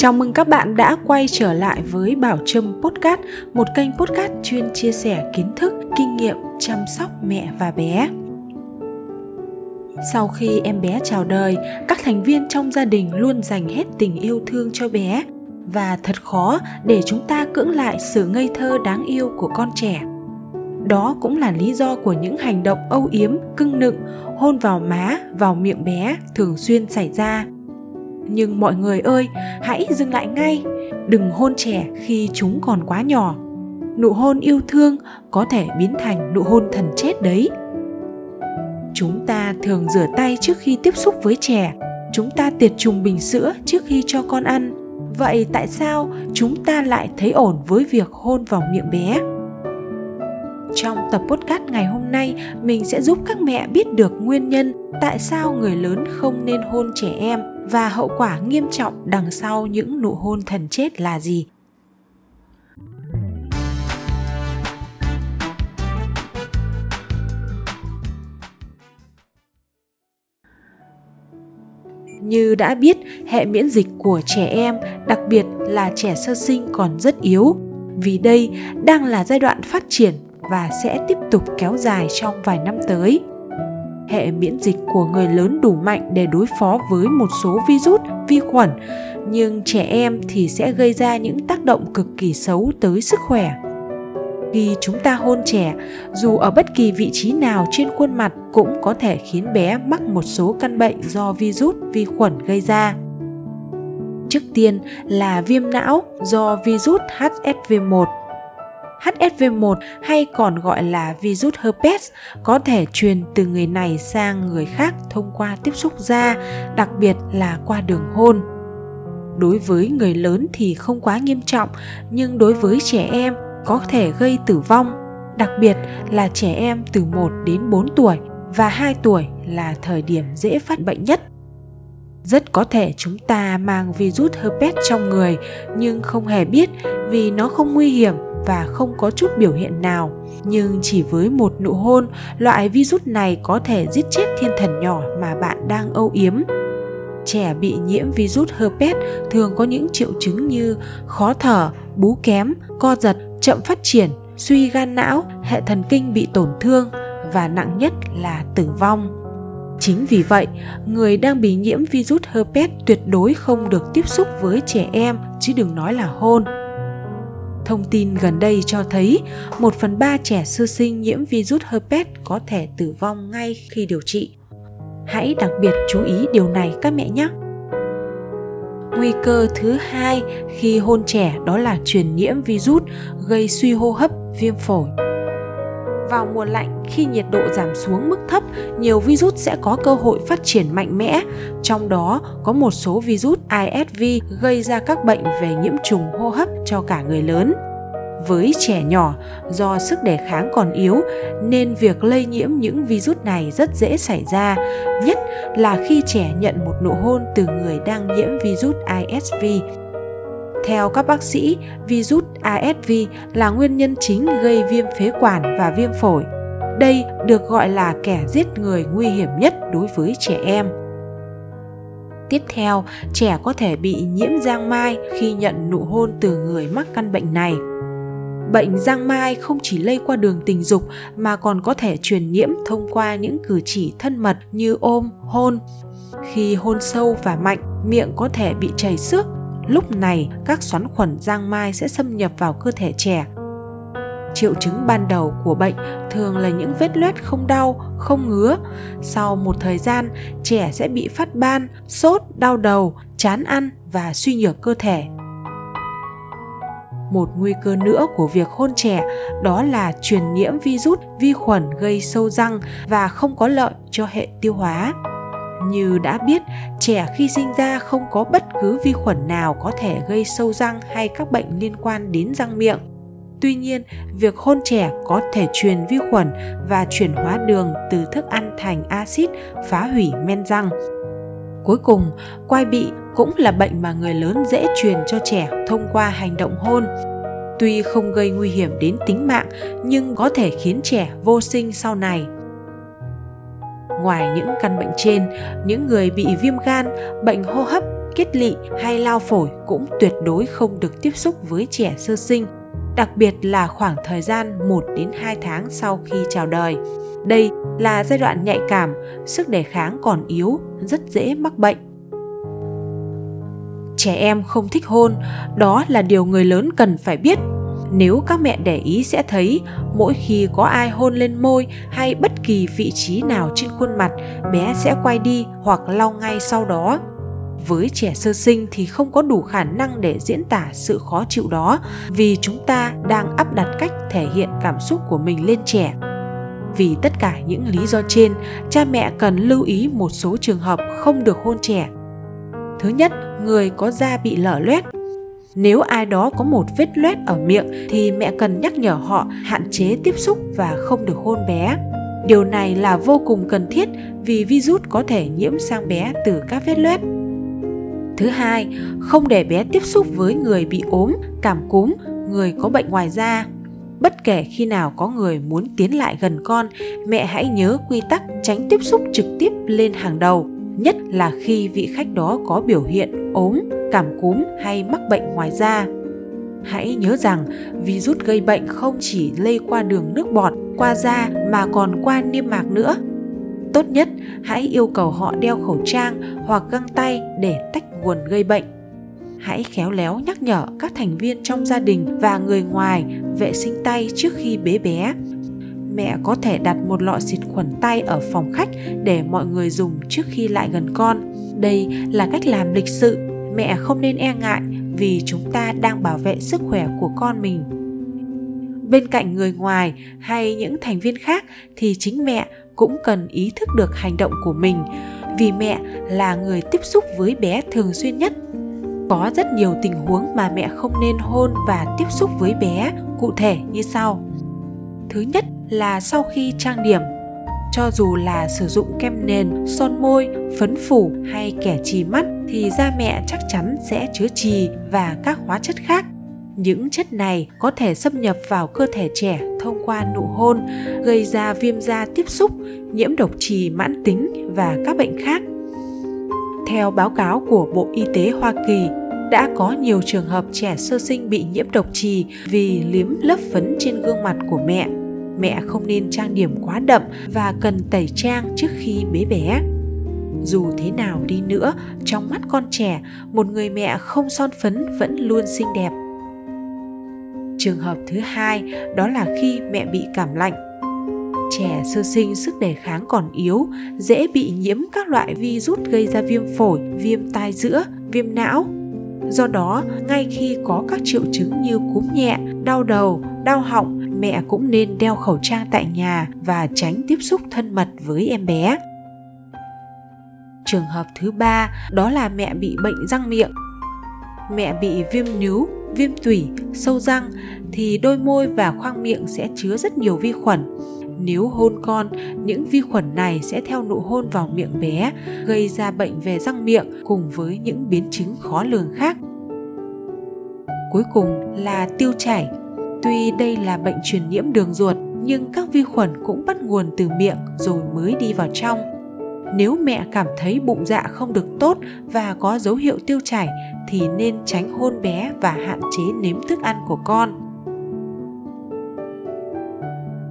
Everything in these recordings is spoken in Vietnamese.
Chào mừng các bạn đã quay trở lại với Bảo Trâm Podcast, một kênh podcast chuyên chia sẻ kiến thức, kinh nghiệm chăm sóc mẹ và bé. Sau khi em bé chào đời, các thành viên trong gia đình luôn dành hết tình yêu thương cho bé và thật khó để chúng ta cưỡng lại sự ngây thơ đáng yêu của con trẻ. Đó cũng là lý do của những hành động âu yếm, cưng nựng, hôn vào má, vào miệng bé thường xuyên xảy ra nhưng mọi người ơi, hãy dừng lại ngay. Đừng hôn trẻ khi chúng còn quá nhỏ. Nụ hôn yêu thương có thể biến thành nụ hôn thần chết đấy. Chúng ta thường rửa tay trước khi tiếp xúc với trẻ. Chúng ta tiệt trùng bình sữa trước khi cho con ăn. Vậy tại sao chúng ta lại thấy ổn với việc hôn vào miệng bé? Trong tập podcast ngày hôm nay mình sẽ giúp các mẹ biết được nguyên nhân tại sao người lớn không nên hôn trẻ em và hậu quả nghiêm trọng đằng sau những nụ hôn thần chết là gì Như đã biết, hệ miễn dịch của trẻ em, đặc biệt là trẻ sơ sinh còn rất yếu. Vì đây đang là giai đoạn phát triển và sẽ tiếp tục kéo dài trong vài năm tới hệ miễn dịch của người lớn đủ mạnh để đối phó với một số virus, vi khuẩn, nhưng trẻ em thì sẽ gây ra những tác động cực kỳ xấu tới sức khỏe. Khi chúng ta hôn trẻ, dù ở bất kỳ vị trí nào trên khuôn mặt cũng có thể khiến bé mắc một số căn bệnh do virus, vi khuẩn gây ra. Trước tiên là viêm não do virus HSV1 HSV1 hay còn gọi là virus herpes có thể truyền từ người này sang người khác thông qua tiếp xúc da, đặc biệt là qua đường hôn. Đối với người lớn thì không quá nghiêm trọng, nhưng đối với trẻ em có thể gây tử vong, đặc biệt là trẻ em từ 1 đến 4 tuổi và 2 tuổi là thời điểm dễ phát bệnh nhất. Rất có thể chúng ta mang virus herpes trong người nhưng không hề biết vì nó không nguy hiểm và không có chút biểu hiện nào. Nhưng chỉ với một nụ hôn, loại virus này có thể giết chết thiên thần nhỏ mà bạn đang âu yếm. Trẻ bị nhiễm virus herpes thường có những triệu chứng như khó thở, bú kém, co giật, chậm phát triển, suy gan não, hệ thần kinh bị tổn thương và nặng nhất là tử vong. Chính vì vậy, người đang bị nhiễm virus herpes tuyệt đối không được tiếp xúc với trẻ em, chứ đừng nói là hôn. Thông tin gần đây cho thấy 1 phần 3 trẻ sơ sinh nhiễm virus herpes có thể tử vong ngay khi điều trị. Hãy đặc biệt chú ý điều này các mẹ nhé. Nguy cơ thứ hai khi hôn trẻ đó là truyền nhiễm virus gây suy hô hấp, viêm phổi. Vào mùa lạnh, khi nhiệt độ giảm xuống mức thấp, nhiều virus sẽ có cơ hội phát triển mạnh mẽ. Trong đó có một số virus ISV gây ra các bệnh về nhiễm trùng hô hấp cho cả người lớn. Với trẻ nhỏ, do sức đề kháng còn yếu nên việc lây nhiễm những virus này rất dễ xảy ra, nhất là khi trẻ nhận một nụ hôn từ người đang nhiễm virus ISV theo các bác sĩ, virus ASV là nguyên nhân chính gây viêm phế quản và viêm phổi. Đây được gọi là kẻ giết người nguy hiểm nhất đối với trẻ em. Tiếp theo, trẻ có thể bị nhiễm giang mai khi nhận nụ hôn từ người mắc căn bệnh này. Bệnh giang mai không chỉ lây qua đường tình dục mà còn có thể truyền nhiễm thông qua những cử chỉ thân mật như ôm, hôn. Khi hôn sâu và mạnh, miệng có thể bị chảy xước Lúc này, các xoắn khuẩn giang mai sẽ xâm nhập vào cơ thể trẻ. Triệu chứng ban đầu của bệnh thường là những vết loét không đau, không ngứa. Sau một thời gian, trẻ sẽ bị phát ban, sốt, đau đầu, chán ăn và suy nhược cơ thể. Một nguy cơ nữa của việc hôn trẻ đó là truyền nhiễm virus, vi khuẩn gây sâu răng và không có lợi cho hệ tiêu hóa. Như đã biết, trẻ khi sinh ra không có bất cứ vi khuẩn nào có thể gây sâu răng hay các bệnh liên quan đến răng miệng. Tuy nhiên, việc hôn trẻ có thể truyền vi khuẩn và chuyển hóa đường từ thức ăn thành axit phá hủy men răng. Cuối cùng, quai bị cũng là bệnh mà người lớn dễ truyền cho trẻ thông qua hành động hôn. Tuy không gây nguy hiểm đến tính mạng nhưng có thể khiến trẻ vô sinh sau này Ngoài những căn bệnh trên, những người bị viêm gan, bệnh hô hấp kết lị hay lao phổi cũng tuyệt đối không được tiếp xúc với trẻ sơ sinh, đặc biệt là khoảng thời gian 1 đến 2 tháng sau khi chào đời. Đây là giai đoạn nhạy cảm, sức đề kháng còn yếu, rất dễ mắc bệnh. Trẻ em không thích hôn, đó là điều người lớn cần phải biết nếu các mẹ để ý sẽ thấy, mỗi khi có ai hôn lên môi hay bất kỳ vị trí nào trên khuôn mặt, bé sẽ quay đi hoặc lau ngay sau đó. Với trẻ sơ sinh thì không có đủ khả năng để diễn tả sự khó chịu đó, vì chúng ta đang áp đặt cách thể hiện cảm xúc của mình lên trẻ. Vì tất cả những lý do trên, cha mẹ cần lưu ý một số trường hợp không được hôn trẻ. Thứ nhất, người có da bị lở loét nếu ai đó có một vết loét ở miệng thì mẹ cần nhắc nhở họ hạn chế tiếp xúc và không được hôn bé. Điều này là vô cùng cần thiết vì virus có thể nhiễm sang bé từ các vết loét. Thứ hai, không để bé tiếp xúc với người bị ốm, cảm cúm, người có bệnh ngoài da. Bất kể khi nào có người muốn tiến lại gần con, mẹ hãy nhớ quy tắc tránh tiếp xúc trực tiếp lên hàng đầu nhất là khi vị khách đó có biểu hiện ốm, cảm cúm hay mắc bệnh ngoài da. Hãy nhớ rằng virus gây bệnh không chỉ lây qua đường nước bọt, qua da mà còn qua niêm mạc nữa. Tốt nhất hãy yêu cầu họ đeo khẩu trang hoặc găng tay để tách nguồn gây bệnh. Hãy khéo léo nhắc nhở các thành viên trong gia đình và người ngoài vệ sinh tay trước khi bế bé mẹ có thể đặt một lọ xịt khuẩn tay ở phòng khách để mọi người dùng trước khi lại gần con. Đây là cách làm lịch sự, mẹ không nên e ngại vì chúng ta đang bảo vệ sức khỏe của con mình. Bên cạnh người ngoài hay những thành viên khác thì chính mẹ cũng cần ý thức được hành động của mình vì mẹ là người tiếp xúc với bé thường xuyên nhất có rất nhiều tình huống mà mẹ không nên hôn và tiếp xúc với bé cụ thể như sau thứ nhất là sau khi trang điểm cho dù là sử dụng kem nền, son môi, phấn phủ hay kẻ trì mắt thì da mẹ chắc chắn sẽ chứa trì và các hóa chất khác. Những chất này có thể xâm nhập vào cơ thể trẻ thông qua nụ hôn, gây ra viêm da tiếp xúc, nhiễm độc trì mãn tính và các bệnh khác. Theo báo cáo của Bộ Y tế Hoa Kỳ, đã có nhiều trường hợp trẻ sơ sinh bị nhiễm độc trì vì liếm lớp phấn trên gương mặt của mẹ mẹ không nên trang điểm quá đậm và cần tẩy trang trước khi bế bé dù thế nào đi nữa, trong mắt con trẻ, một người mẹ không son phấn vẫn luôn xinh đẹp. Trường hợp thứ hai, đó là khi mẹ bị cảm lạnh. Trẻ sơ sinh sức đề kháng còn yếu, dễ bị nhiễm các loại virus gây ra viêm phổi, viêm tai giữa, viêm não. Do đó, ngay khi có các triệu chứng như cúm nhẹ, đau đầu, đau họng mẹ cũng nên đeo khẩu trang tại nhà và tránh tiếp xúc thân mật với em bé. Trường hợp thứ ba, đó là mẹ bị bệnh răng miệng. Mẹ bị viêm nướu viêm tủy, sâu răng thì đôi môi và khoang miệng sẽ chứa rất nhiều vi khuẩn. Nếu hôn con, những vi khuẩn này sẽ theo nụ hôn vào miệng bé, gây ra bệnh về răng miệng cùng với những biến chứng khó lường khác. Cuối cùng là tiêu chảy. Tuy đây là bệnh truyền nhiễm đường ruột, nhưng các vi khuẩn cũng bắt nguồn từ miệng rồi mới đi vào trong. Nếu mẹ cảm thấy bụng dạ không được tốt và có dấu hiệu tiêu chảy thì nên tránh hôn bé và hạn chế nếm thức ăn của con.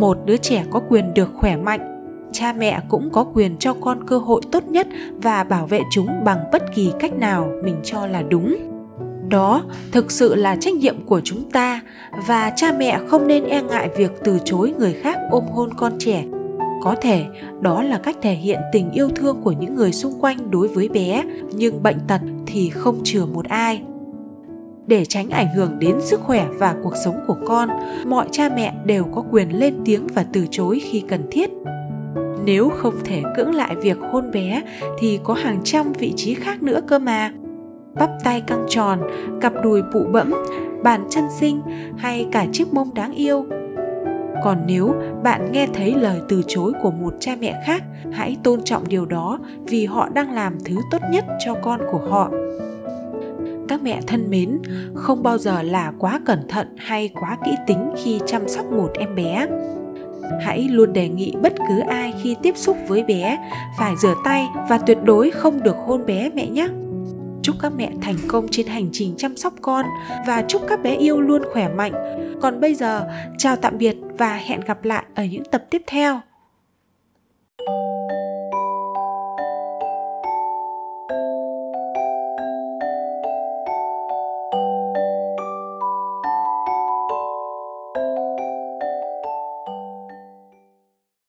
Một đứa trẻ có quyền được khỏe mạnh cha mẹ cũng có quyền cho con cơ hội tốt nhất và bảo vệ chúng bằng bất kỳ cách nào mình cho là đúng đó thực sự là trách nhiệm của chúng ta và cha mẹ không nên e ngại việc từ chối người khác ôm hôn con trẻ. Có thể đó là cách thể hiện tình yêu thương của những người xung quanh đối với bé, nhưng bệnh tật thì không chừa một ai. Để tránh ảnh hưởng đến sức khỏe và cuộc sống của con, mọi cha mẹ đều có quyền lên tiếng và từ chối khi cần thiết. Nếu không thể cưỡng lại việc hôn bé, thì có hàng trăm vị trí khác nữa cơ mà bắp tay căng tròn, cặp đùi bụ bẫm, bàn chân xinh hay cả chiếc mông đáng yêu. Còn nếu bạn nghe thấy lời từ chối của một cha mẹ khác, hãy tôn trọng điều đó vì họ đang làm thứ tốt nhất cho con của họ. Các mẹ thân mến, không bao giờ là quá cẩn thận hay quá kỹ tính khi chăm sóc một em bé hãy luôn đề nghị bất cứ ai khi tiếp xúc với bé phải rửa tay và tuyệt đối không được hôn bé mẹ nhé chúc các mẹ thành công trên hành trình chăm sóc con và chúc các bé yêu luôn khỏe mạnh. Còn bây giờ, chào tạm biệt và hẹn gặp lại ở những tập tiếp theo.